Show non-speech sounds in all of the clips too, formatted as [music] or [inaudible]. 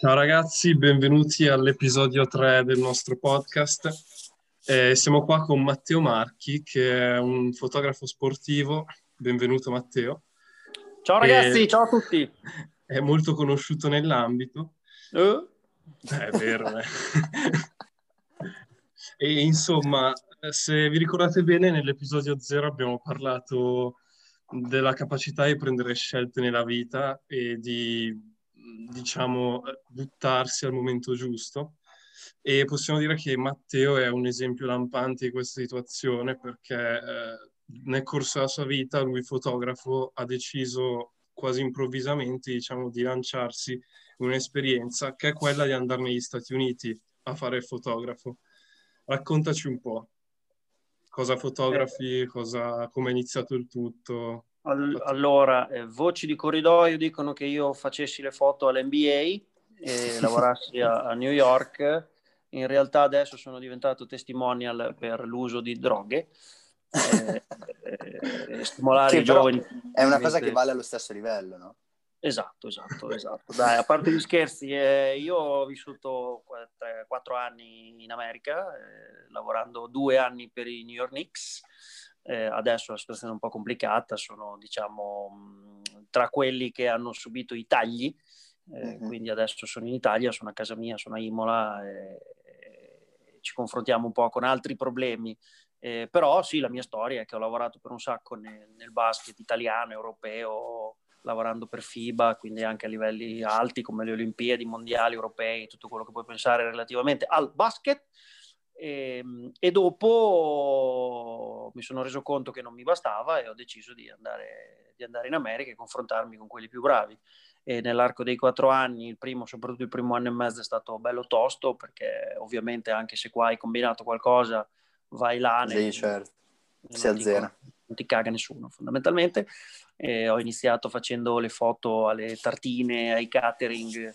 Ciao ragazzi, benvenuti all'episodio 3 del nostro podcast. Eh, siamo qua con Matteo Marchi, che è un fotografo sportivo. Benvenuto Matteo. Ciao ragazzi, e ciao a tutti. È molto conosciuto nell'ambito. Uh. È vero, eh. [laughs] e insomma, se vi ricordate bene, nell'episodio 0 abbiamo parlato della capacità di prendere scelte nella vita e di diciamo, buttarsi al momento giusto. E possiamo dire che Matteo è un esempio lampante di questa situazione perché eh, nel corso della sua vita lui fotografo ha deciso quasi improvvisamente diciamo, di lanciarsi in un'esperienza che è quella di andare negli Stati Uniti a fare il fotografo. Raccontaci un po' cosa fotografi, cosa, come è iniziato il tutto. Allora, eh, voci di corridoio dicono che io facessi le foto all'NBA e [laughs] lavorassi a, a, New York. In realtà adesso sono diventato testimonial per l'uso di droghe. Eh, eh, stimolare i giovani. È una cosa che vale allo stesso livello, no? Esatto, esatto, [laughs] esatto. Dai, a parte gli scherzi, eh, io ho vissuto quattro anni in America, eh, lavorando due anni per i New York Knicks eh, adesso la situazione è un po' complicata, sono diciamo tra quelli che hanno subito i tagli, eh, mm-hmm. quindi adesso sono in Italia, sono a casa mia, sono a Imola, e, e ci confrontiamo un po' con altri problemi. Eh, però sì, la mia storia è che ho lavorato per un sacco nel, nel basket italiano, europeo, lavorando per FIBA, quindi anche a livelli alti come le Olimpiadi, mondiali, europei, tutto quello che puoi pensare relativamente al basket. E, ehm, e, dopo mi sono reso conto che non mi bastava e ho deciso di andare, di andare in America e confrontarmi con quelli più bravi. E nell'arco dei quattro anni, il primo, soprattutto il primo anno e mezzo, è stato bello tosto perché ovviamente anche se qua hai combinato qualcosa, vai là. Sì, nel, certo. Si azzera. Non ti caga nessuno, fondamentalmente. E ho iniziato facendo le foto alle tartine, ai catering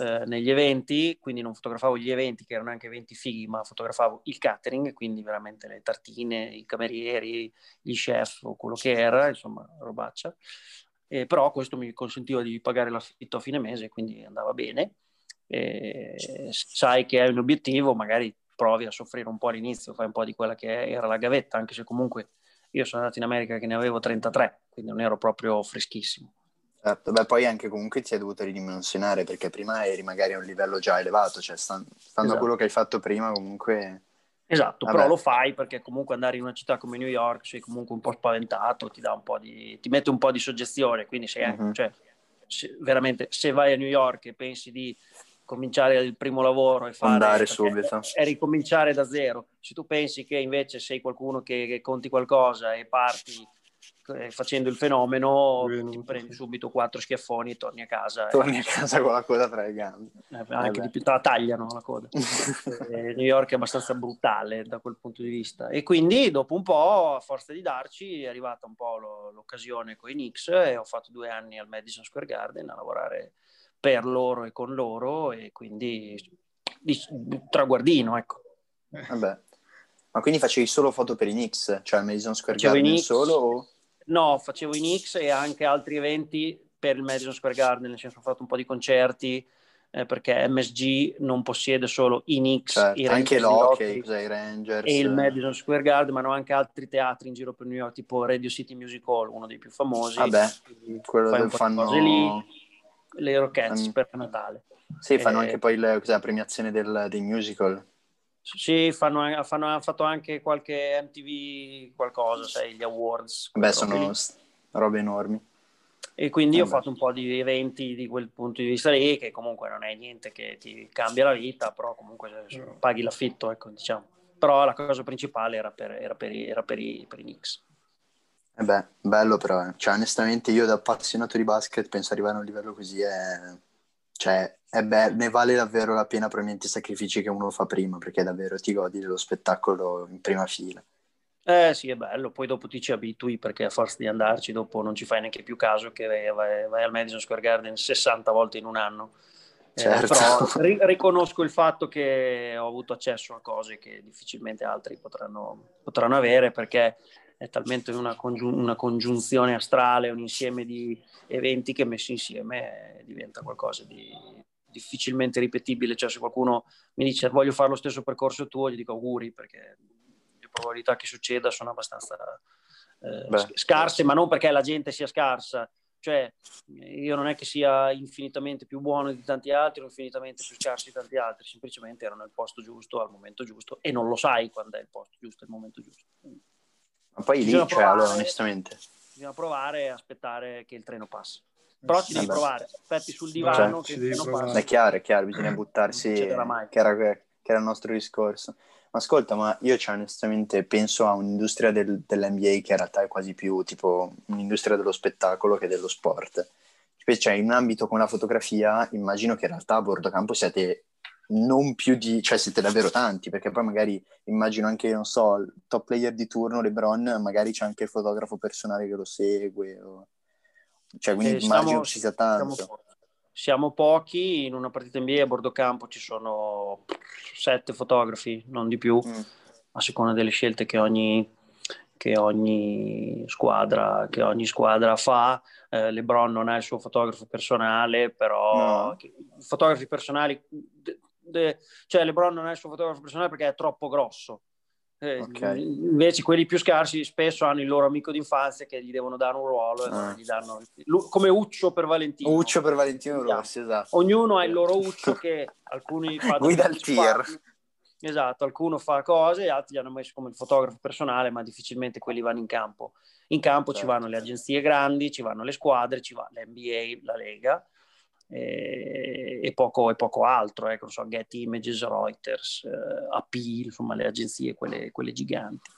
eh, negli eventi, quindi non fotografavo gli eventi che erano anche eventi fighi, ma fotografavo il catering, quindi veramente le tartine, i camerieri, gli chef o quello che era, insomma, robaccia. Eh, però questo mi consentiva di pagare l'affitto a fine mese, quindi andava bene. Eh, sai che hai un obiettivo, magari provi a soffrire un po' all'inizio, fai un po' di quella che era la gavetta, anche se comunque io sono andato in America che ne avevo 33, quindi non ero proprio freschissimo. Certo, beh, poi anche comunque ti hai dovuto ridimensionare perché prima eri magari a un livello già elevato, cioè stando, esatto. a quello che hai fatto prima comunque... Esatto, Vabbè. però lo fai perché comunque andare in una città come New York sei comunque un po' spaventato, ti, dà un po di, ti mette un po' di soggezione, quindi sei, uh-huh. cioè, se, veramente se vai a New York e pensi di cominciare il primo lavoro e fare... Andare subito. E ricominciare da zero. Se tu pensi che invece sei qualcuno che, che conti qualcosa e parti eh, facendo il fenomeno ti prendi subito quattro schiaffoni e torni a casa. Torni e... a casa con la coda tra le gambe. Eh, anche di più te la tagliano la coda. [laughs] eh, New York è abbastanza brutale da quel punto di vista. E quindi dopo un po', a forza di darci, è arrivata un po' lo, l'occasione con i Knicks e ho fatto due anni al Madison Square Garden a lavorare per loro e con loro e quindi di, traguardino, ecco. Vabbè. Ma quindi facevi solo foto per i Knicks? Cioè al Madison Square Garden solo? O... No, facevo i Knicks e anche altri eventi per il Madison Square Garden, nel senso ho fatto un po' di concerti eh, perché MSG non possiede solo i Knicks, certo, i anche l'hockey, i Rangers e il Madison Square Garden, ma hanno anche altri teatri in giro per New York, tipo Radio City Music Hall, uno dei più famosi. Vabbè, quello dove fanno lì, le Rockettes um, per Natale. Sì, fanno eh, anche poi le, la premiazione del, dei musical. Sì, fanno, fanno, hanno fatto anche qualche MTV qualcosa, sai, gli awards. Beh, sono robe enormi. E quindi eh ho fatto un po' di eventi di quel punto di vista lì, che comunque non è niente che ti cambia la vita, però comunque paghi l'affitto, ecco, diciamo. Però la cosa principale era per, era per, era per, i, per i Knicks. Eh beh, bello però, eh. cioè onestamente io da appassionato di basket penso arrivare a un livello così è cioè, è be- ne vale davvero la pena probabilmente i sacrifici che uno fa prima, perché davvero ti godi dello spettacolo in prima fila. Eh sì, è bello, poi dopo ti ci abitui perché a forza di andarci dopo non ci fai neanche più caso che vai, vai al Madison Square Garden 60 volte in un anno. Eh, certo. Eh, però [laughs] ri- riconosco il fatto che ho avuto accesso a cose che difficilmente altri potranno, potranno avere perché è talmente una, congiun- una, congiunzione astrale, un insieme di eventi che messi insieme diventa qualcosa di, difficilmente ripetibile, cioè se qualcuno mi dice voglio fare lo stesso percorso tuo, gli dico auguri perché le probabilità che succeda sono abbastanza eh, scarse, ma non perché la gente sia scarsa, cioè io non è che sia infinitamente più buono di tanti altri o infinitamente più scarso di tanti altri, semplicemente erano al posto giusto al momento giusto e non lo sai quando è il posto giusto, il momento giusto. Ma poi lì, cioè, allora, onestamente... Bisogna provare e aspettare che il treno passi. Però ci devi provare, aspetti sul divano cioè, che il treno passi. È chiaro, è chiaro, bisogna buttarsi, che era, che era il nostro discorso. Ma ascolta, ma io cioè, onestamente penso a un'industria del, dell'NBA che in realtà è quasi più tipo un'industria dello spettacolo che dello sport. Cioè, in un ambito come la fotografia, immagino che in realtà a bordo campo siete non più di, cioè siete davvero tanti, perché poi magari immagino anche, non so, il top player di turno, LeBron, magari c'è anche il fotografo personale che lo segue, o... cioè quindi eh, immagino ci sia tanto. Siamo, siamo, pochi, in una partita NBA a bordo campo ci sono sette fotografi, non di più, mm. a seconda delle scelte che ogni, che ogni, squadra, che ogni squadra fa. Eh, LeBron non è il suo fotografo personale, però no. i fotografi personali de, cioè LeBron non è il suo fotografo personale perché è troppo grosso. Eh, okay. Invece quelli più scarsi spesso hanno il loro amico d'infanzia che gli devono dare un ruolo ah. danno, come Uccio per Valentino. Uccio per Valentino Rossi, esatto. Ognuno ha il loro [laughs] Uccio che alcuni guida il tier. Esatto, alcuno fa cose, altri gli hanno messo come il fotografo personale, ma difficilmente quelli vanno in campo. In campo certo. ci vanno le agenzie grandi, ci vanno le squadre, ci va l'NBA, la Lega e, e, poco, e poco, altro, ecco, so, Getty Images, Reuters, eh, AP, insomma le agenzie, quelle, quelle giganti.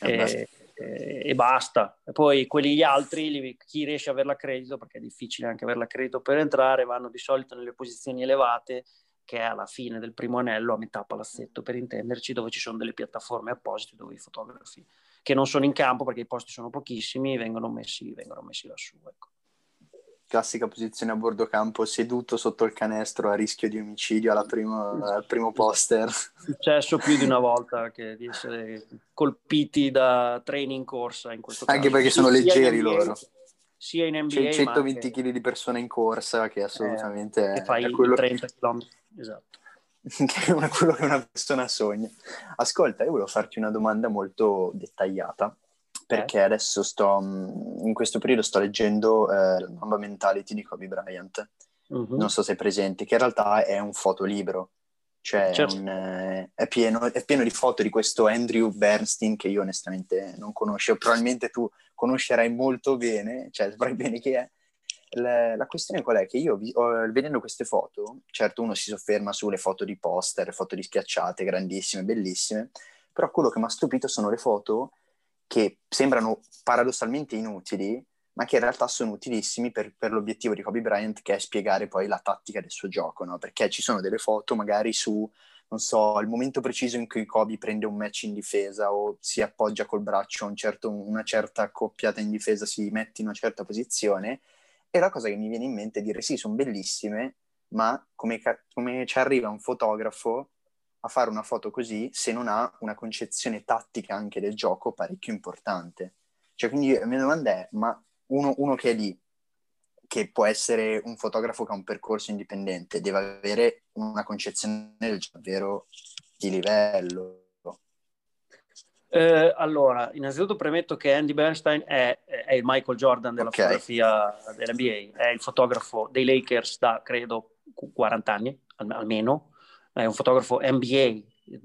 Eh e, e, basta. E poi quelli gli altri, chi riesce a avere l'accredito, perché è difficile anche avere l'accredito per entrare, vanno di solito nelle posizioni elevate, che è alla fine del primo anello, a metà palazzetto per intenderci, dove ci sono delle piattaforme apposite dove i fotografi che non sono in campo perché i posti sono pochissimi vengono messi, vengono messi lassù. Ecco classica posizione a bordo campo, seduto sotto il canestro a rischio di omicidio prima, al primo poster. È successo più di una volta che di essere colpiti da treni in corsa in questo caso. Anche perché sono leggeri NBA, loro. Sia in NBA, C'è 120 kg di persone in corsa che assolutamente eh, che fai è quello 30 km. Esatto. [laughs] che è quello che una persona sogna. Ascolta, io volevo farti una domanda molto dettagliata perché adesso sto, mm, in questo periodo sto leggendo eh, la Mamba Mentality di Kobe Bryant, uh-huh. non so se è presente, che in realtà è un fotolibro, cioè certo. un, eh, è, pieno, è, pieno, di foto di questo Andrew Bernstein che io onestamente non conosco, probabilmente tu conoscerai molto bene, cioè saprai bene chi è. La, la questione qual è? Che io vi, oh, vedendo queste foto, certo uno si sofferma sulle foto di poster, foto di schiacciate, grandissime, bellissime, però quello che mi ha stupito sono le foto che sembrano paradossalmente inutili, ma che in realtà sono utilissimi per, per, l'obiettivo di Kobe Bryant, che è spiegare poi la tattica del suo gioco, no? Perché ci sono delle foto magari su, non so, il momento preciso in cui Kobe prende un match in difesa o si appoggia col braccio a un certo, una certa accoppiata in difesa, si mette in una certa posizione, e la cosa che mi viene in mente è dire sì, sono bellissime, ma come, come ci arriva un fotografo a fare una foto così se non ha una concezione tattica anche del gioco parecchio importante. Cioè, quindi la mia domanda è, ma uno, uno che è lì, che può essere un fotografo che ha un percorso indipendente, deve avere una concezione del davvero di livello. Eh, allora, innanzitutto premetto che Andy Bernstein è, è il Michael Jordan della okay. fotografia dell'NBA, è il fotografo dei Lakers da credo 40 anni almeno, è un fotografo MBA,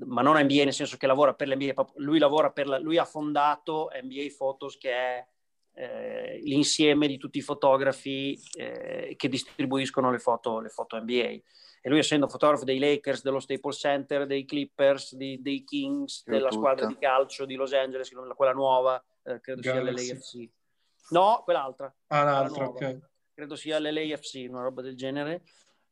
ma non MBA nel senso che lavora per l'NBA, lui, lavora per la, lui ha fondato NBA Photos che è eh, l'insieme di tutti i fotografi eh, che distribuiscono le foto, le foto NBA. E lui essendo fotografo dei Lakers, dello Staples Center, dei Clippers, di, dei Kings, Io della tutta. squadra di calcio di Los Angeles, quella nuova, eh, credo Galaxy. sia l'LAFC. No, quell'altra. Ah, l'altra, ok. Credo sia l'LAFC, una roba del genere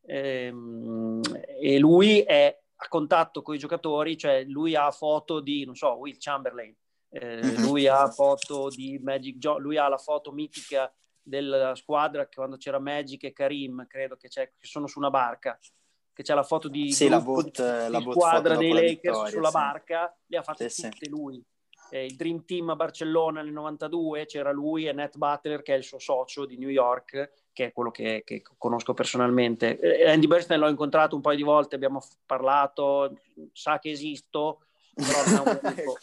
ehm, e lui è a contatto con i giocatori, cioè lui ha foto di, non so, Will Chamberlain, eh, mm-hmm. lui ha foto di Magic John, lui ha la foto mitica della squadra che quando c'era Magic e Karim, credo che, che sono su una barca, che c'è la foto di, sì, la, boat, la squadra dei Lakers sulla sì. barca, le ha fatte sì, tutte lui. Eh, il Dream Team a Barcellona nel 92, c'era lui e Nat Butler che è il suo socio di New York, che è quello che, che conosco personalmente. Eh, Andy Bernstein l'ho incontrato un paio di volte, abbiamo parlato, sa che esisto, però non è un mio [laughs] amico.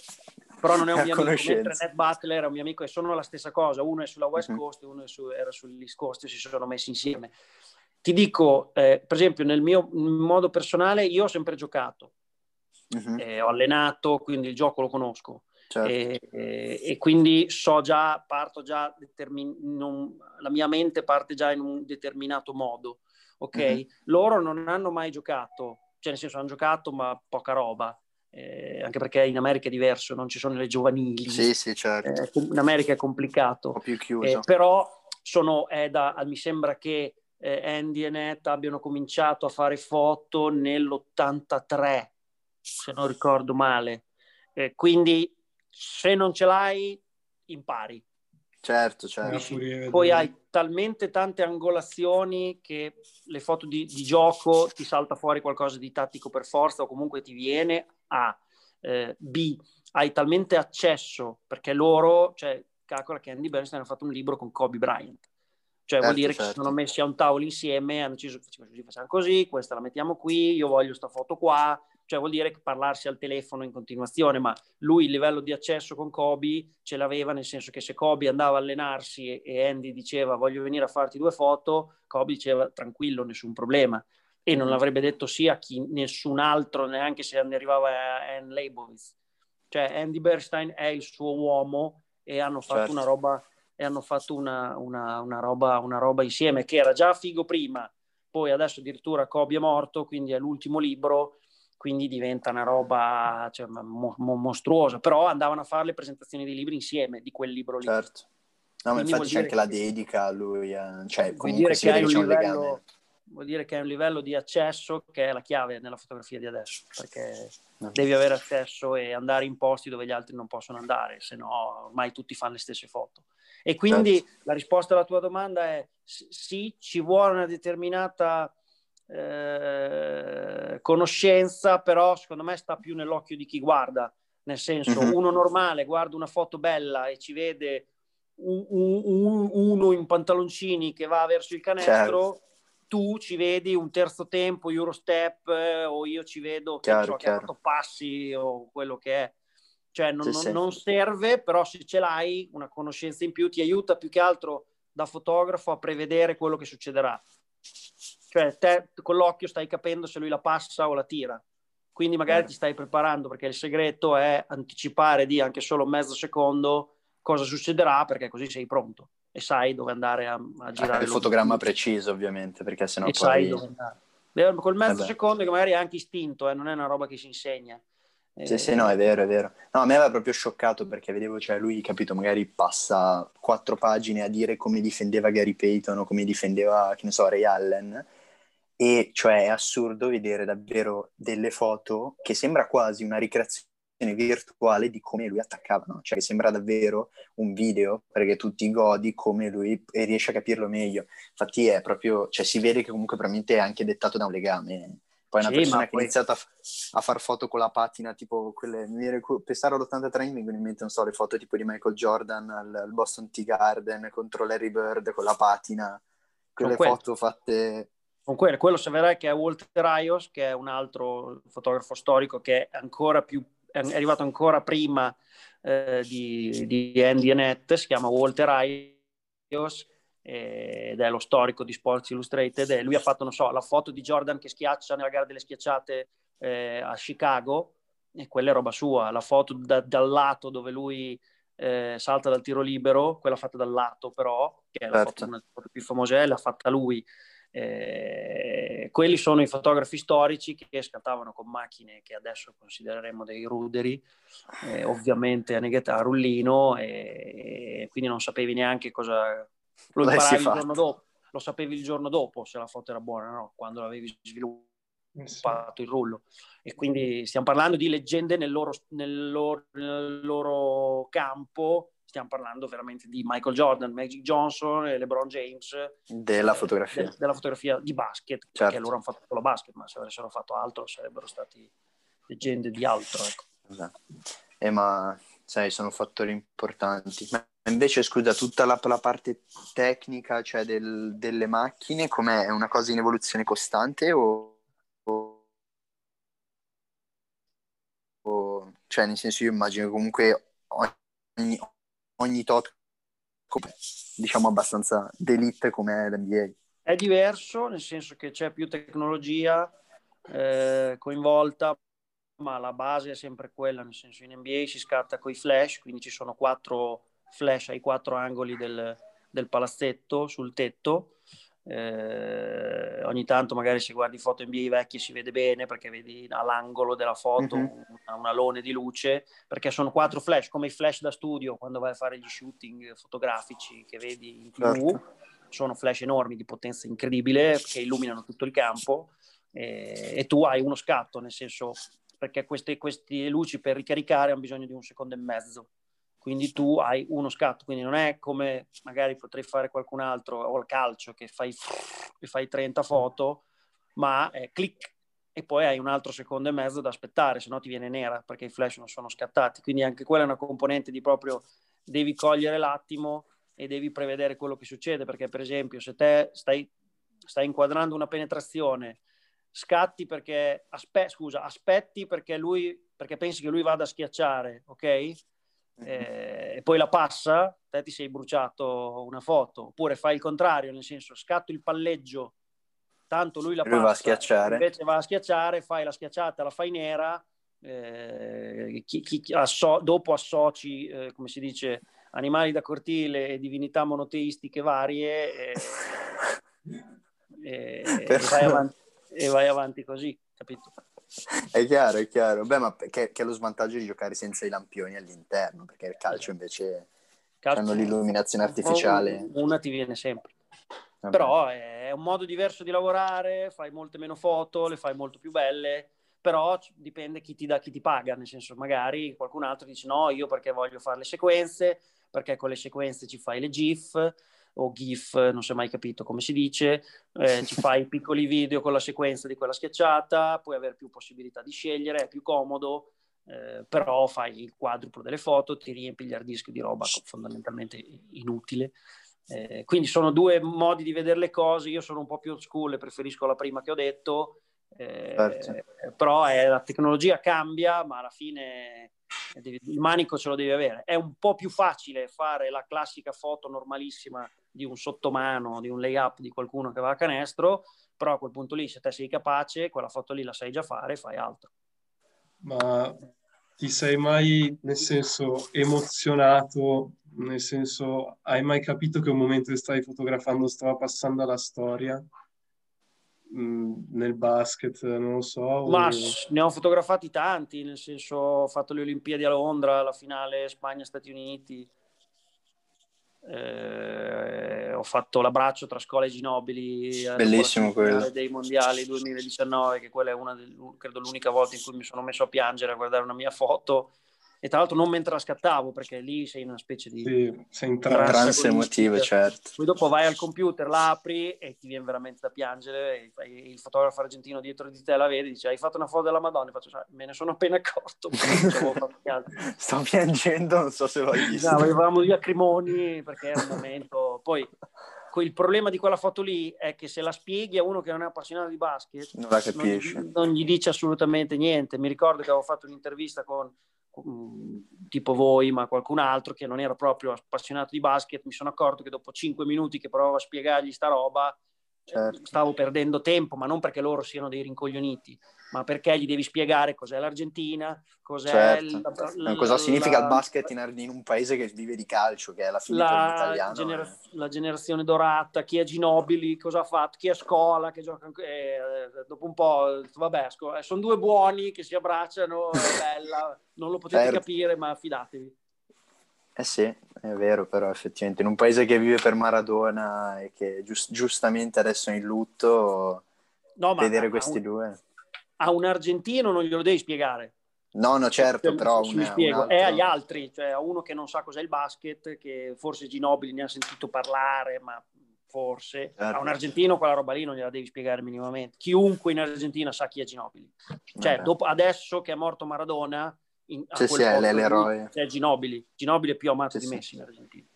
però non è un mio amico, mentre Ned Butler è un mio amico e sono la stessa cosa, uno è sulla West mhm. Coast e uno su, era sull'East Coast e si sono messi insieme. Ti dico, eh, per esempio, nel mio modo personale, io ho sempre giocato, uh-huh. eh, ho allenato, quindi il gioco lo conosco. Certo. E, e, e, quindi so già, parto già, determin- non, la mia mente parte già in un determinato modo, ok? Uh-huh. Loro non hanno mai giocato, cioè nel senso hanno giocato ma poca roba, eh, anche perché in America è diverso, non ci sono le giovanili. Sì, sì, certo. Eh, in America è complicato. Più chiuso. Eh, però sono, da, mi sembra che eh, Andy e Nett abbiano cominciato a fare foto nell'83, se non ricordo male. Eh, quindi se non ce l'hai, impari. Certo, certo. Poi hai talmente tante angolazioni che le foto di, di, gioco ti salta fuori qualcosa di tattico per forza o comunque ti viene A. Eh, B. Hai talmente accesso perché loro, cioè, calcola che Andy Bernstein ha fatto un libro con Kobe Bryant. Cioè certo, vuol dire certo. che si sono messi a un tavolo insieme, hanno deciso facciamo così, questa la mettiamo qui, io voglio questa foto qua, cioè vuol dire che parlarsi al telefono in continuazione, ma lui il livello di accesso con Kobe ce l'aveva nel senso che se Kobe andava a allenarsi e Andy diceva voglio venire a farti due foto, Kobe diceva tranquillo, nessun problema e non l'avrebbe detto sì a chi, nessun altro, neanche se ne arrivava a Ann Leibovitz. Cioè Andy Bernstein è il suo uomo e hanno fatto certo. una roba e hanno fatto una, una, una, roba, una roba insieme che era già figo prima, poi adesso addirittura Kobe è morto, quindi è l'ultimo libro quindi diventa una roba cioè, mo- mo- mostruosa, però andavano a fare le presentazioni dei libri insieme, di quel libro lì. Certo. No, ma infatti c'è anche la dedica a lui, eh, cioè vuol dire, che hai un livello, vuol dire che hai un livello di accesso che è la chiave nella fotografia di adesso, perché no. devi avere accesso e andare in posti dove gli altri non possono andare, se no ormai tutti fanno le stesse foto. E quindi certo. la risposta alla tua domanda è sì, ci vuole una determinata eh, conoscenza, però secondo me sta più nell'occhio di chi guarda, nel senso uh-huh. uno normale guarda una foto bella e ci vede un, un, uno in pantaloncini che va verso il canestro, certo. tu ci vedi un terzo tempo, Eurostep eh, o io ci vedo chiaro, che, so, che ha fatto passi o quello che è. Cioè non, sì, non, non serve, però se ce l'hai una conoscenza in più ti aiuta più che altro da fotografo a prevedere quello che succederà. Cioè, te con l'occhio stai capendo se lui la passa o la tira. Quindi magari eh. ti stai preparando perché il segreto è anticipare di anche solo mezzo secondo cosa succederà perché così sei pronto e sai dove andare a, a eh, girare. il fotogramma preciso ovviamente perché sennò e poi... sai dove andare. Col mezzo eh secondo che magari è anche istinto, eh, non è una roba che si insegna. Sì, sì, no, è vero, è vero. No, a me aveva proprio scioccato perché vedevo, cioè lui, capito, magari passa quattro pagine a dire come difendeva Gary Payton o come difendeva, che ne so, Ray Allen e cioè è assurdo vedere davvero delle foto che sembra quasi una ricreazione virtuale di come lui attaccava, no? cioè che sembra davvero un video perché tu ti godi come lui e riesci a capirlo meglio. Infatti è proprio, cioè si vede che comunque probabilmente è anche dettato da un legame. Poi una sì, persona che poi... ha iniziato a, a far foto con la patina, tipo quelle, mi pensare all'83 mi vengono in mente, non so, le foto tipo di Michael Jordan al, al Boston Tea Garden contro Larry Bird con la patina, quelle foto fatte con quello, quello Severai che è Walter Raios, che è un altro fotografo storico che è ancora più è arrivato ancora prima eh, di, di Andy e Net, si chiama Walter Raios ed è lo storico di Sports Illustrated e lui ha fatto, non so, la foto di Jordan che schiaccia nella gara delle schiacciate eh, a Chicago e quella è roba sua, la foto da, dal lato dove lui eh, salta dal tiro libero, quella fatta dal lato però, che è la certo. foto, una delle più famose, l'ha fatta lui eh, quelli sono i fotografi storici che scattavano con macchine che adesso considereremo dei ruderi, eh, ovviamente a rullino, e, e, quindi non sapevi neanche cosa... Lo imparavi il giorno dopo, lo sapevi il giorno dopo se la foto era buona, no? quando l'avevi sviluppato il rullo. E quindi stiamo parlando di leggende nel loro, nel loro, nel loro campo stiamo parlando veramente di Michael Jordan, Magic Johnson e LeBron James. Della fotografia. De- della fotografia di basket, certo. perché loro hanno fatto solo basket, ma se avessero fatto altro sarebbero stati leggende di altro. Ecco. Esatto. Eh, ma sai, sono fattori importanti. Ma invece, scusa, tutta la, la parte tecnica, cioè del, delle macchine, com'è? È una cosa in evoluzione costante o, o, o... Cioè, nel senso, io immagino comunque ogni, ogni tot, diciamo, abbastanza d'elite come l'NBA. È diverso, nel senso che c'è più tecnologia eh, coinvolta, ma la base è sempre quella, nel senso in NBA si scatta con i flash, quindi ci sono quattro flash ai quattro angoli del, del palazzetto sul tetto. Eh, ogni tanto magari se guardi foto NBA vecchie si vede bene perché vedi all'angolo della foto mm-hmm. un, un alone di luce perché sono quattro flash come i flash da studio quando vai a fare gli shooting fotografici che vedi in tv certo. sono flash enormi di potenza incredibile che illuminano tutto il campo e, e tu hai uno scatto nel senso perché queste, queste luci per ricaricare hanno bisogno di un secondo e mezzo. Quindi tu hai uno scatto, quindi non è come magari potrei fare qualcun altro o il calcio che fai, che [laughs] fai 30 foto, ma è clic e poi hai un altro secondo e mezzo da aspettare, se no ti viene nera perché i flash non sono scattati. Quindi anche quella è una componente di proprio devi cogliere l'attimo e devi prevedere quello che succede, perché per esempio se te stai, stai inquadrando una penetrazione scatti perché aspe- scusa, aspetti perché lui perché pensi che lui vada a schiacciare, ok? Eh, e poi la passa, te ti sei bruciato una foto, oppure fai il contrario, nel senso scatto il palleggio, tanto lui la lui passa, va a schiacciare. invece va a schiacciare, fai la schiacciata, la fai nera, eh, chi, chi, asso- dopo associ, eh, come si dice, animali da cortile e divinità monoteistiche varie e, [laughs] e vai avanti e vai avanti così, capito? È chiaro, è chiaro. Beh, ma che, che è lo svantaggio di giocare senza i lampioni all'interno, perché il calcio invece calcio, hanno l'illuminazione artificiale. Una ti viene sempre. Vabbè. Però è un modo diverso di lavorare, fai molte meno foto, le fai molto più belle, però dipende chi ti dà, chi ti paga, nel senso magari qualcun altro dice no, io perché voglio fare le sequenze, perché con le sequenze ci fai le GIF, o GIF, non si è mai capito come si dice, eh, [laughs] ci fai piccoli video con la sequenza di quella schiacciata, puoi avere più possibilità di scegliere, è più comodo, eh, però fai il quadruplo delle foto, ti riempi gli hard disk di roba fondamentalmente inutile. Eh, quindi sono due modi di vedere le cose, io sono un po' più old school e preferisco la prima che ho detto, eh, certo. però la tecnologia cambia, ma alla fine il manico ce lo devi avere. È un po' più facile fare la classica foto normalissima di un sottomano, di un layup di qualcuno che va a canestro, però a quel punto lì se te sei capace, quella foto lì la sai già fare, fai altro. Ma ti sei mai, nel senso, emozionato, nel senso, hai mai capito che un momento che stavi fotografando stava passando alla storia? Mm, nel basket, non lo so. Ma o... ne ho fotografati tanti, nel senso ho fatto le Olimpiadi a Londra, la finale Spagna-Stati Uniti, eh, ho fatto l'abbraccio tra scuole Ginobili bellissimo quello. dei mondiali 2019 che quella è una del, credo l'unica volta in cui mi sono messo a piangere a guardare una mia foto e tra l'altro non mentre la scattavo perché lì sei in una specie di sì, sei in trance emotivo certo. Poi dopo vai al computer l'apri e ti viene veramente da piangere il fotografo argentino dietro di te la vede dice hai fatto una foto della Madonna? E faccio me ne sono appena accorto. [laughs] Sto piangendo non so se l'hai visto. no, avevamo gli acrimoni perché era un momento poi il problema di quella foto lì è che se la spieghi a uno che non è appassionato di basket non la capisce. non, non gli dice assolutamente niente. Mi ricordo che avevo fatto un'intervista con tipo voi, ma qualcun altro che non era proprio appassionato di basket, mi sono accorto che dopo cinque minuti che provavo a spiegargli sta roba, certo. stavo perdendo tempo, ma non perché loro siano dei rincoglioniti, ma perché gli devi spiegare cos'è l'Argentina, cos'è certo. la, cosa significa la, il basket in, in, un paese che vive di calcio, che è la fine la, italiano. Genera- eh. La generazione dorata, chi è Ginobili, cosa ha fatto, chi è Scola, che gioca... Eh, dopo un po', vabbè, eh, sono due buoni che si abbracciano, è [laughs] bella, non lo potete certo. capire, ma fidatevi. Eh sì, è vero, però effettivamente in un paese che vive per Maradona e che giust- giustamente adesso è in lutto, no, vedere questi un, due... A un argentino non glielo devi spiegare. No, no, certo, cioè, però una, spiego. Un altro... è agli altri, cioè a uno che non sa cos'è il basket, che forse Ginobili ne ha sentito parlare, ma forse certo. a un argentino quella roba lì non gliela devi spiegare minimamente. Chiunque in Argentina sa chi è Ginobili. Cioè, dopo, adesso che è morto Maradona, in, sì, sì, è l'eroe. C'è Ginobili. Ginobili è più amato sì, di Messi in Argentina.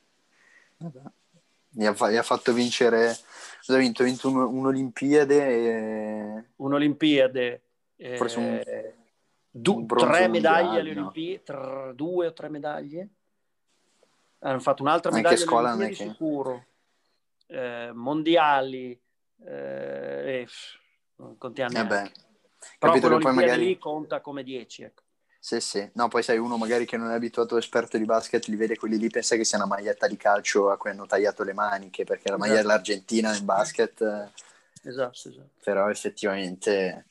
Gli ha, gli ha, fatto vincere, ha vinto? Ha vinto un, un'Olimpiade e... Un'Olimpiade. Forse un, eh, du, tre medaglie alle Olimpiadi, no? due o tre medaglie. Hanno fatto un'altra medaglia alle Olimpiadi che... sicuro. Eh, mondiali, eh, non contiamo eh Però Capito, poi magari... lì conta come 10, ecco. Sì, sì. No, poi sai, uno magari che non è abituato esperto di basket, li vede quelli lì, pensa che sia una maglietta di calcio a cui hanno tagliato le maniche, perché la maglia esatto. dell'Argentina nel basket... Esatto, esatto. Però effettivamente...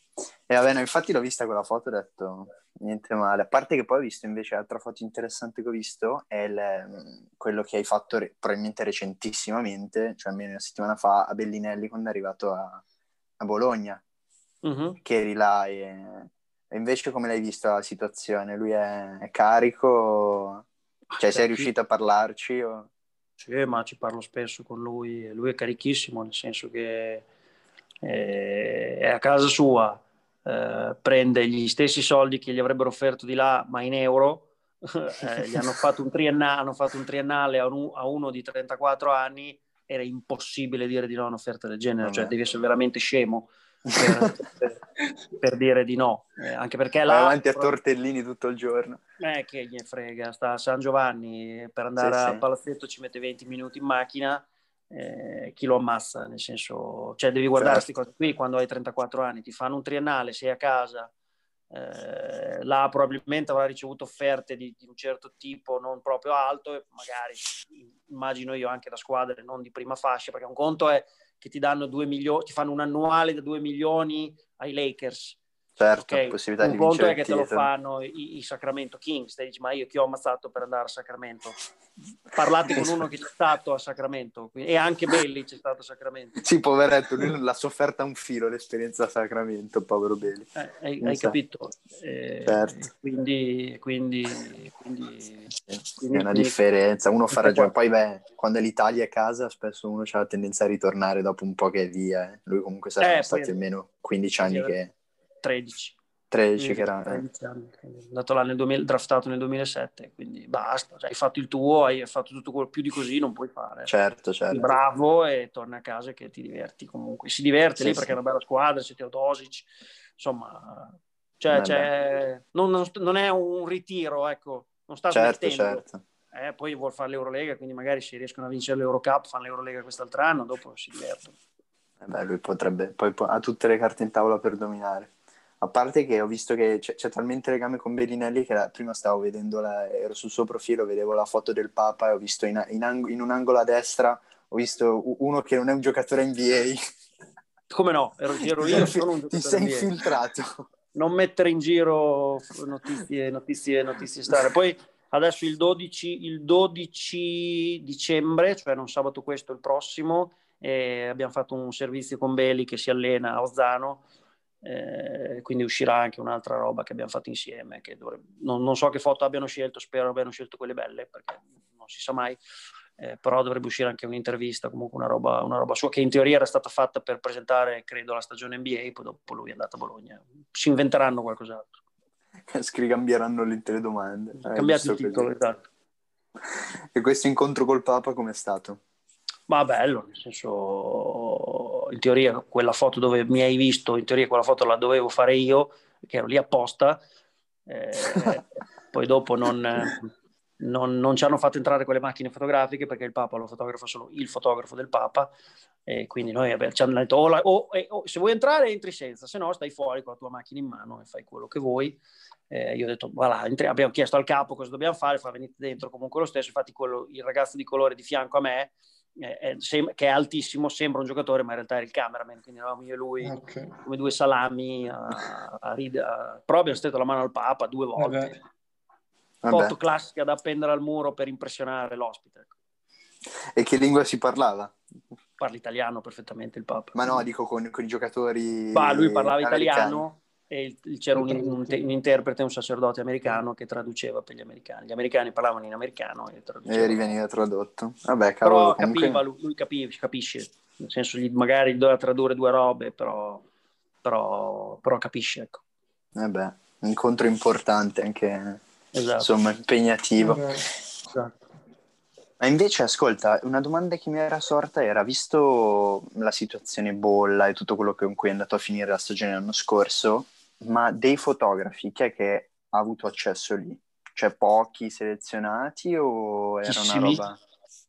E vabbè, no, infatti l'ho vista quella foto e ho detto niente male. A parte che poi ho visto invece altra foto interessante che ho visto è il, quello che hai fatto re, probabilmente recentissimamente, cioè almeno una settimana fa, a Bellinelli quando è arrivato a, a Bologna, uh-huh. che eri là e e invece come l'hai vista la situazione? Lui è, è carico? Cioè, sei riuscito a parlarci? O... Sì, ma ci parlo spesso con lui. Lui è carichissimo, nel senso che eh, è a casa sua, eh, prende gli stessi soldi che gli avrebbero offerto di là, ma in euro. [laughs] eh, gli hanno fatto un triennale, hanno fatto un triennale a, un, a, uno di 34 anni. Era impossibile dire di no a un'offerta del genere, cioè devi essere veramente scemo [laughs] per, per, dire di no, eh, anche perché là... avanti a tortellini tutto il giorno. Eh, che gli frega, sta a San Giovanni, per andare sì, al sì. palazzetto ci mette 20 minuti in macchina, eh, chi lo ammazza, nel senso, cioè devi guardare queste certo. cose qui quando hai 34 anni, ti fanno un triennale, sei a casa, eh, là probabilmente avrà ricevuto offerte di, di, un certo tipo non proprio alto e magari immagino io anche da squadre non di prima fascia perché un conto è che ti danno 2 milioni, ti fanno un annuale da 2 milioni ai Lakers. Certo, okay? possibilità un di conto è che te lo fanno i, i, Sacramento Kings, te dici ma io chi ho ammazzato per andare a Sacramento? Parlate con uno che c'è stato a Sacramento e anche Belli c'è stato a Sacramento. Sì, poveretto, lui l'ha sofferta un filo l'esperienza a Sacramento, povero Belli. Eh, hai, hai capito? Eh, certo. Quindi, quindi, quindi, quindi, è una differenza, uno fa ragione, poi beh, quando l'Italia è casa spesso uno ha la tendenza a ritornare dopo un po' che è via, eh. lui comunque saranno eh, stati almeno 15 anni che 13. 13 che era... 13 eh. anni, andato là nel 2000, draftato nel 2007, quindi basta, cioè, hai fatto il tuo, hai fatto tutto quello, più di così non puoi fare. Certo, certo. bravo e torna a casa che ti diverti comunque. Si diverte sì, lì sì. perché è una bella squadra, c'è Teodosic, insomma, cioè, cioè non, non, non, è un ritiro, ecco, non sta certo, smettendo. Certo. Eh, poi vuol fare l'Eurolega, quindi magari se riescono a vincere l'Eurocup, fanno l'Eurolega quest'altro anno, dopo si divertono. Eh beh, lui potrebbe, poi ha tutte le carte in tavola per dominare. A parte che ho visto che c'è, c'è talmente legame con Bellinelli che la, prima stavo vedendo, la, ero sul suo profilo, vedevo la foto del Papa e ho visto in, in, ang- in un angolo a destra, ho visto uno che non è un giocatore NBA. Come no? Ero, ero io, [laughs] sono un Ti sei NBA. infiltrato. Non mettere in giro notizie, notizie, notizie strane. Poi adesso il 12, il 12 dicembre, cioè non sabato questo, il prossimo, eh, abbiamo fatto un servizio con Belli che si allena a Ozzano eh, quindi uscirà anche un'altra roba che abbiamo fatto insieme. Dovrebbe... Non, non, so che foto abbiano scelto, spero abbiano scelto quelle belle perché non si sa mai. Eh, però dovrebbe uscire anche un'intervista, comunque una roba, una roba, sua che in teoria era stata fatta per presentare, credo, la stagione NBA, poi dopo lui è andato a Bologna. Si inventeranno qualcos'altro. [laughs] Scrigambieranno le domande. Eh, Cambiate il titolo, esatto. E questo incontro col Papa com'è stato? Ma bello, nel senso, in teoria quella foto dove mi hai visto, in teoria quella foto la dovevo fare io, che ero lì apposta, eh, [laughs] poi dopo non, non, non, ci hanno fatto entrare quelle macchine fotografiche perché il Papa lo fotografa solo il fotografo del Papa, e quindi noi ci hanno detto, oh, oh, oh, se vuoi entrare entri senza, se no stai fuori con la tua macchina in mano e fai quello che vuoi. Eh, io ho detto, voilà, abbiamo chiesto al capo cosa dobbiamo fare, fa venite dentro comunque lo stesso, infatti quello, il ragazzo di colore di fianco a me eh, che è altissimo, sembra un giocatore, ma in realtà era il cameraman, quindi eravamo io e lui okay. come due salami a, a ridere. Però abbiamo stretto la mano al Papa due volte. Vabbè. Foto classica da appendere al muro per impressionare l'ospite. Ecco. E che lingua si parlava? Parla italiano perfettamente il Papa. Ma no, dico con, con i giocatori. Bah, lui parlava americani. italiano e c'era un, un, un, interprete, un sacerdote americano che traduceva per gli americani. Gli americani parlavano in americano e traduceva. E riveniva tradotto. Vabbè, cavolo, però comunque... capiva, lui, lui capisce, capisce, nel senso gli, magari doveva tradurre due robe, però, però, però capisce, ecco. Vabbè, un incontro importante anche esatto. insomma impegnativo. Esatto. Ma invece, ascolta, una domanda che mi era sorta era, visto la situazione bolla e tutto quello con cui è andato a finire la stagione l'anno scorso, ma dei fotografi, chi è che ha avuto accesso lì? Cioè pochi selezionati o era una roba...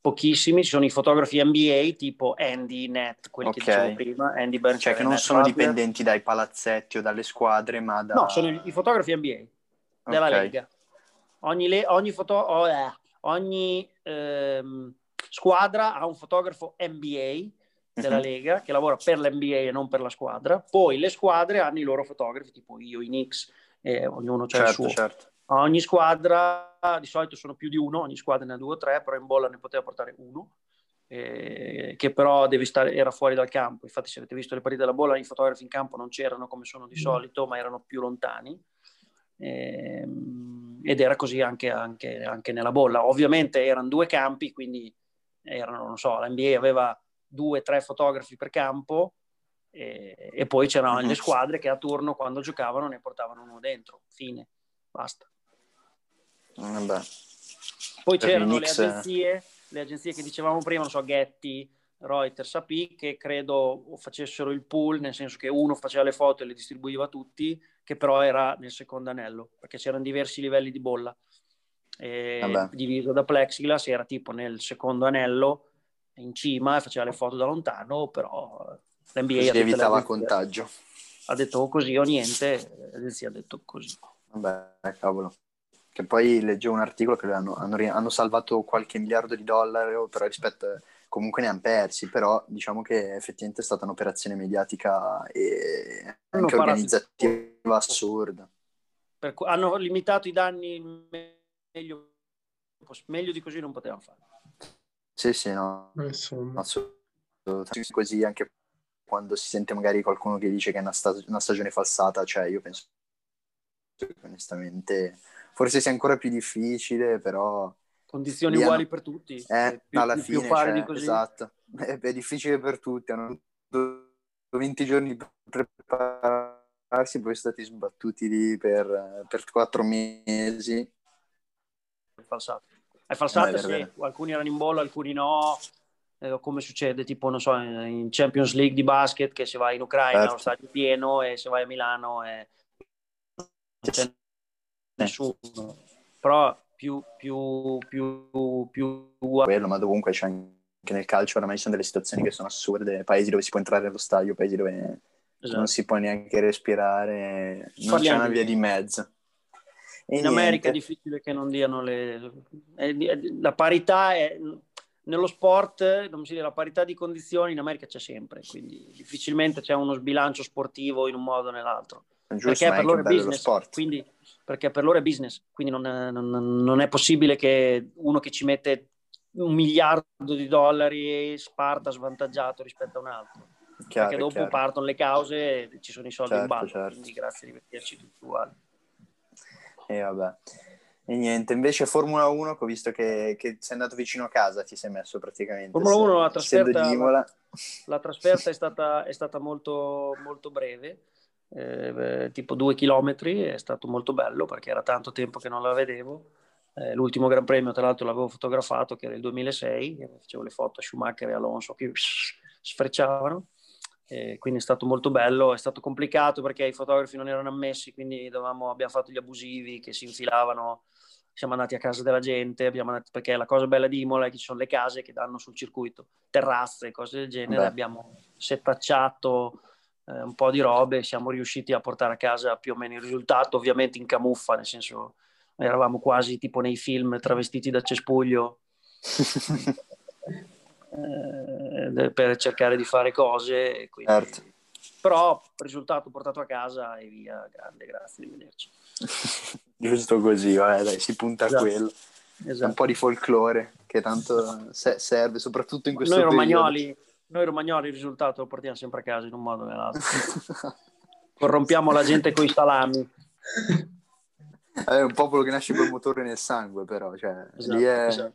Pochissimi, ci sono i fotografi NBA tipo Andy, Net, quelli okay. che dicevo prima, Andy Burns. Cioè che non Net sono Butler. dipendenti dai palazzetti o dalle squadre, ma da... No, sono i fotografi NBA della okay. Lega. Ogni, le, ogni, foto, oh, eh, ogni ehm, squadra ha un fotografo NBA della uh-huh. Lega che lavora per l'NBA e non per la squadra. Poi le squadre hanno i loro fotografi, tipo io, i Knicks, eh, ognuno ha certo, il suo. Certo. Ogni squadra, di solito sono più di uno, ogni squadra ne ha due o tre, però in bolla ne poteva portare uno. Eh, che però stare, era fuori dal campo. Infatti, se avete visto le partite della bolla, i fotografi in campo non c'erano come sono di mm. solito, ma erano più lontani. Eh, ed era così anche, anche, anche, nella bolla. Ovviamente erano due campi, quindi erano, non so, la NBA aveva due o tre fotografi per campo e, e poi c'erano le squadre che a turno quando giocavano ne portavano uno dentro. Fine, basta. Vabbè. Poi per c'erano le agenzie, le agenzie che dicevamo prima, non so, Getty, Reuters, AP, che credo facessero il pool, nel senso che uno faceva le foto e le distribuiva a tutti, che però era nel secondo anello, perché c'erano diversi livelli di bolla. diviso da plexiglass, era tipo nel secondo anello in cima e faceva le foto da lontano, però l'NBA così evitava contagio. Ha detto così o niente, l'agenzia ha detto così. Vabbè, cavolo. Che poi leggevo un articolo che hanno, hanno, hanno salvato qualche miliardo di dollari, però rispetto comunque ne hanno persi, però diciamo che effettivamente è stata un'operazione mediatica e anche organizzativa assurda. Hanno limitato i danni meglio, meglio di così non potevano fare. Sì, sì, no. Assolutamente. Così anche quando si sente magari qualcuno che dice che è una, stag- una stagione falsata, cioè io penso che onestamente forse sia ancora più difficile, però... Condizioni uguali hanno... per tutti. Eh, più, alla più, fine, più cioè, esatto. È, è, difficile per tutti, hanno 20 giorni per prepararsi, poi sono stati sbattuti lì per, per 4 mesi. È falsato. È falsata, sì. Alcuni erano in bollo, alcuni no. Eh, come succede tipo, non so, in Champions League di basket che se vai in Ucraina certo. lo stadio pieno e se vai a Milano e... non c'è nessuno. Però più, più, più, più... Quello, ma dovunque c'è anche nel calcio oramai ci sono delle situazioni che sono assurde, paesi dove si può entrare allo stadio, paesi dove esatto. non si può neanche respirare, non Parliamo c'è una via di mezzo. In niente. America è difficile che non diano le... La parità è... Nello sport, non si dice, la parità di condizioni in America c'è sempre, quindi difficilmente c'è uno sbilancio sportivo in un modo o nell'altro. Giusto, perché per loro è business, quindi, perché per loro è business, quindi non è, non, non è possibile che uno che ci mette un miliardo di dollari sparta svantaggiato rispetto a un altro. Chiaro, perché dopo chiaro. partono le cause e ci sono i soldi certo, in ballo, certo. quindi grazie di vederci tutti uguali. E vabbè. E niente, invece Formula 1, che ho visto che, che, sei andato vicino a casa, ti sei messo praticamente. Formula 1, la trasferta, la, la trasferta è stata, è stata molto, molto breve, eh, tipo due chilometri, è stato molto bello perché era tanto tempo che non la vedevo. Eh, l'ultimo Gran Premio, tra l'altro, l'avevo fotografato, che era il 2006, facevo le foto a Schumacher e Alonso che sfrecciavano. E quindi è stato molto bello, è stato complicato perché i fotografi non erano ammessi, quindi dovevamo, abbiamo fatto gli abusivi che si infilavano, siamo andati a casa della gente, andati, perché la cosa bella di Imola è che ci sono le case che danno sul circuito, terrazze, cose del genere, Beh. abbiamo settacciato eh, un po' di robe, siamo riusciti a portare a casa più o meno il risultato, ovviamente in camuffa, nel senso eravamo quasi tipo nei film travestiti da cespuglio. [laughs] eh, per cercare di fare cose. Quindi... Certo. Però risultato portato a casa e via, grande, grazie di vederci. [laughs] Giusto così, vabbè, dai, si punta esatto. a quello. Esatto. Un po' di folklore che tanto serve, soprattutto in questo noi romagnoli, noi romagnoli il risultato lo portiamo sempre a casa in un modo o nell'altro. [laughs] Corrompiamo la gente con i salami. È un popolo che nasce col motore nel sangue, però, cioè, esatto, lì è... Esatto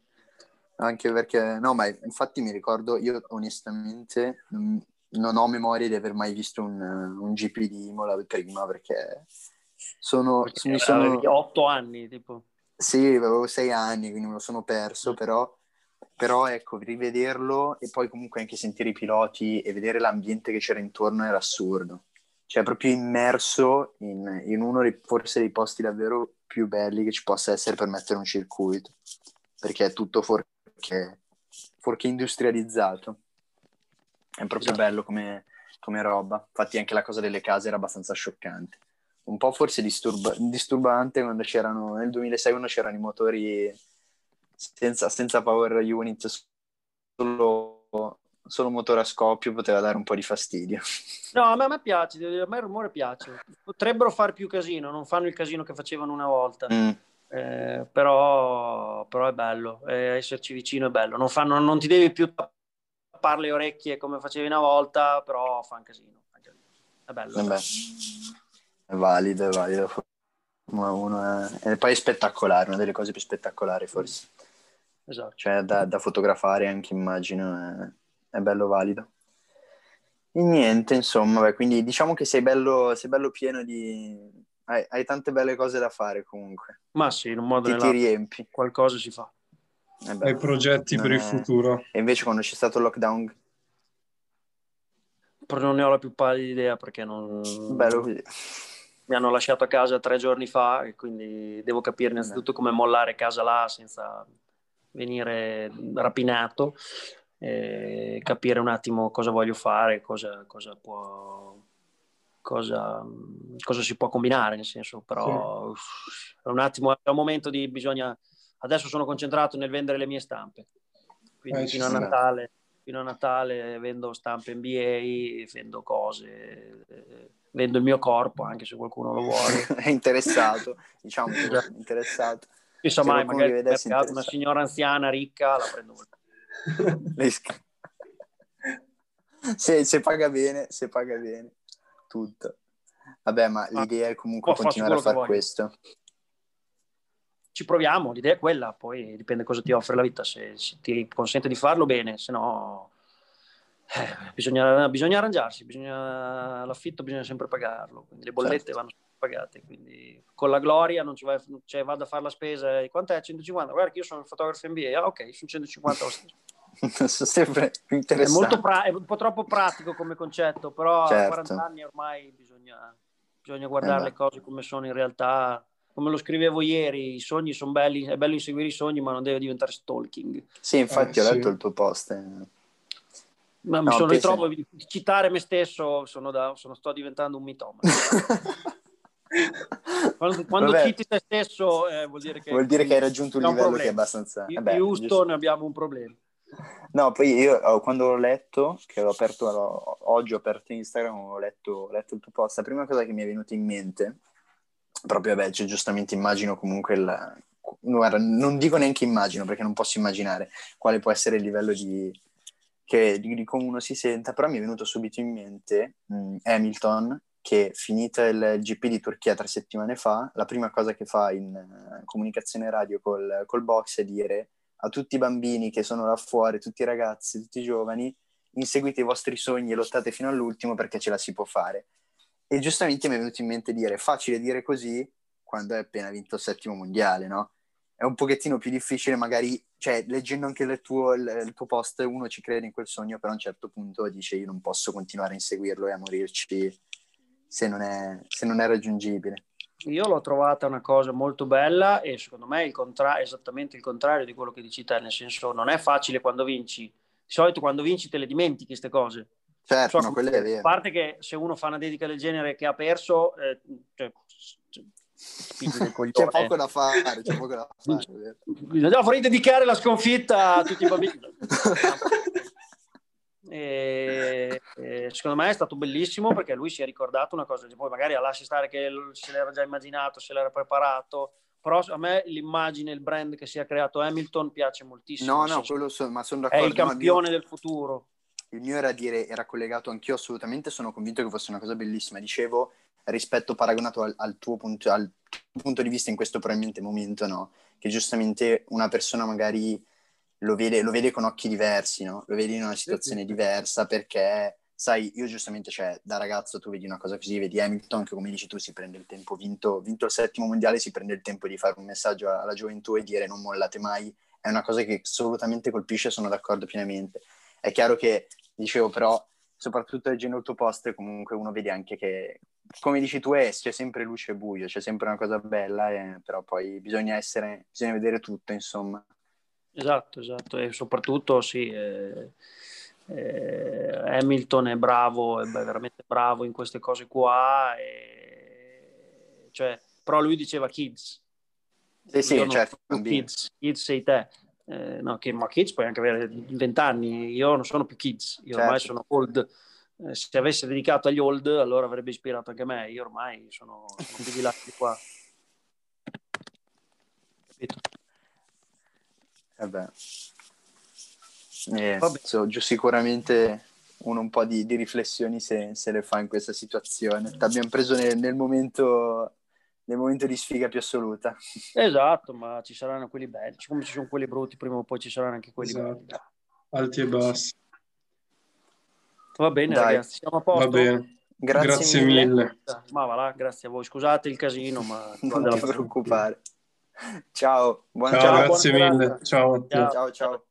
anche perché, no, ma infatti mi ricordo, io onestamente non ho memoria di aver mai visto un, un GP di Imola prima perché sono... Perché mi sono... otto anni, tipo. Sì, avevo sei anni, quindi me lo sono perso, però, però ecco, rivederlo e poi comunque anche sentire i piloti e vedere l'ambiente che c'era intorno era assurdo. Cioè, proprio immerso in, in uno dei, forse dei posti davvero più belli che ci possa essere per mettere un circuito, perché è tutto fuorché, fuorché industrializzato. È proprio esatto. bello come, come roba. Infatti anche la cosa delle case era abbastanza scioccante un po' forse disturba- disturbante quando c'erano nel 2006 quando c'erano i motori senza, senza power unit solo, solo motore a scoppio poteva dare un po' di fastidio [laughs] no a me, a me piace a me il rumore piace potrebbero fare più casino non fanno il casino che facevano una volta mm. Eh, però, però, è bello eh, esserci vicino è bello non, fanno, non ti devi più tappare le orecchie come facevi una volta però fa un casino è bello eh è valido, è valido. Formula 1 è... E poi è spettacolare, una delle cose più spettacolari forse. Esatto. Cioè da, da fotografare anche immagino, è, è, bello valido. E niente, insomma, beh, quindi diciamo che sei bello, sei bello pieno di... Hai, hai, tante belle cose da fare comunque. Ma sì, in un modo ti, ti riempi. Qualcosa si fa. Hai progetti non per è... il futuro. E invece quando c'è stato il lockdown non ne ho la più pallida idea perché non... Bello così mi hanno lasciato a casa tre giorni fa e quindi devo capire innanzitutto come mollare casa là senza venire rapinato e capire un attimo cosa voglio fare, cosa, cosa può... Cosa, cosa, si può combinare, nel senso, però sì. è un attimo, è un momento di bisogna, adesso sono concentrato nel vendere le mie stampe, quindi eh, fino, a Natale, fino a Natale vendo stampe NBA, vendo cose, vendo il mio corpo anche se qualcuno lo vuole. [laughs] è interessato, diciamo, esatto. interessato. Insomma, mai, magari mercato, una signora anziana, ricca, la prendo. [laughs] se, se, paga bene, se paga bene, tutto. Vabbè, ma ah, l'idea è comunque continuare a fare questo. Ci proviamo, l'idea è quella, poi dipende cosa ti offre la vita, se, se ti consente di farlo bene, se no eh, bisogna, bisogna, arrangiarsi, bisogna, l'affitto bisogna sempre pagarlo, quindi le bollette certo. vanno pagate, quindi con la gloria non ci vai, cioè vado a fare la spesa, quanto è? 150? Guarda che io sono il fotografo NBA, ah ok, su 150 [laughs] [laughs] sempre interessante. È, molto pra- è un po' troppo pratico come concetto, però certo. a 40 anni ormai bisogna, bisogna guardare eh le cose come sono in realtà. Come lo scrivevo ieri, i sogni sono belli, è bello inseguire i sogni, ma non deve diventare stalking. Sì, infatti eh, ho letto il tuo post. Eh. Ma mi no, sono ritrovo a citare me stesso, sono, da, sono sto diventando un mitomano. [laughs] quando, quando citi te stesso eh, vuol dire che, vuol dire che hai raggiunto un livello un che è abbastanza... Di, Vabbè, di Houston giusto. abbiamo un problema. No, poi io oh, quando l'ho letto, che l'ho aperto oggi ho aperto Instagram, ho letto, ho letto il tuo post, la prima cosa che mi è venuta in mente, proprio vabbè, cioè, giustamente immagino comunque il... Guarda, non dico neanche immagino perché non posso immaginare quale può essere il livello di, che, di, di, come uno si senta, però mi è venuto subito in mente mh, mm, Hamilton che finita il GP di Turchia tre settimane fa, la prima cosa che fa in uh, comunicazione radio col, col box è dire a tutti i bambini che sono là fuori, tutti i ragazzi, tutti i giovani, inseguite i vostri sogni e lottate fino all'ultimo perché ce la si può fare. E giustamente mi è venuto in mente dire, facile dire così quando hai appena vinto il settimo mondiale, no? è un pochettino più difficile magari, cioè leggendo anche il tuo, il, tuo, post, uno ci crede in quel sogno, però a un certo punto dice io non posso continuare a inseguirlo e a morirci se non è, se non è raggiungibile. Io l'ho trovata una cosa molto bella e secondo me è il contra- esattamente il contrario di quello che dici te, nel senso non è facile quando vinci. Di solito quando vinci te le dimentichi queste cose. Certo, so, no, è vero. A parte che se uno fa una dedica del genere che ha perso, eh, cioè, c'è poco da fare, c'è poco da fare. Vorrei dedicare la sconfitta a tutti i bambini. [laughs] E, e secondo me è stato bellissimo perché lui si è ricordato una cosa, poi magari lasci stare che se l'era già immaginato, se l'era preparato, però a me l'immagine, il brand che si è creato Hamilton piace moltissimo. No, no, quello so, ma sono d'accordo. È il campione no, del futuro. Il mio era dire, era collegato anch'io assolutamente, sono convinto che fosse una cosa bellissima. Dicevo, rispetto paragonato al, al, tuo punto, al, tuo punto, di vista in questo probabilmente momento, no? Che giustamente una persona magari lo vede, lo vede con occhi diversi, no? Lo vede in una situazione diversa perché sai, io giustamente, cioè, da ragazzo tu vedi una cosa così, vedi Hamilton che come dici tu si prende il tempo, vinto, vinto il settimo mondiale, si prende il tempo di fare un messaggio alla gioventù e dire non mollate mai, è una cosa che assolutamente colpisce, sono d'accordo pienamente. È chiaro che, dicevo però, soprattutto leggendo il tuo post, comunque uno vede anche che, come dici tu, è, c'è sempre luce e buio, c'è sempre una cosa bella, eh, però poi bisogna essere, bisogna vedere tutto, insomma. Esatto, esatto, e soprattutto sì, eh, eh, Hamilton è bravo, è veramente bravo in queste cose qua, e, cioè, però lui diceva kids. Sì, sì, certo. Kids, kids sei te. Eh, no, che, ma kids puoi anche avere 20 anni, io non sono più kids, io certo. ormai sono old. Eh, se avesse dedicato agli old, allora avrebbe ispirato anche me. Io ormai sono, sono più di là di qua. Capito? Eh beh. Eh, so, sicuramente uno un po' di, di riflessioni se, se, le fa in questa situazione. Ti abbiamo preso nel, nel, momento, nel, momento, di sfiga più assoluta. Esatto, ma ci saranno quelli belli, come ci sono quelli brutti, prima o poi ci saranno anche quelli esatto. belli. Alti e bassi. Va bene Dai. ragazzi, siamo a posto. Va bene. Grazie, grazie mille. mille. Ma va là, grazie a voi. Scusate il casino, ma [laughs] non ti preoccupare. Ciao, buona ciao, ciao, grazie mille. Ciao. ciao. ciao. ciao.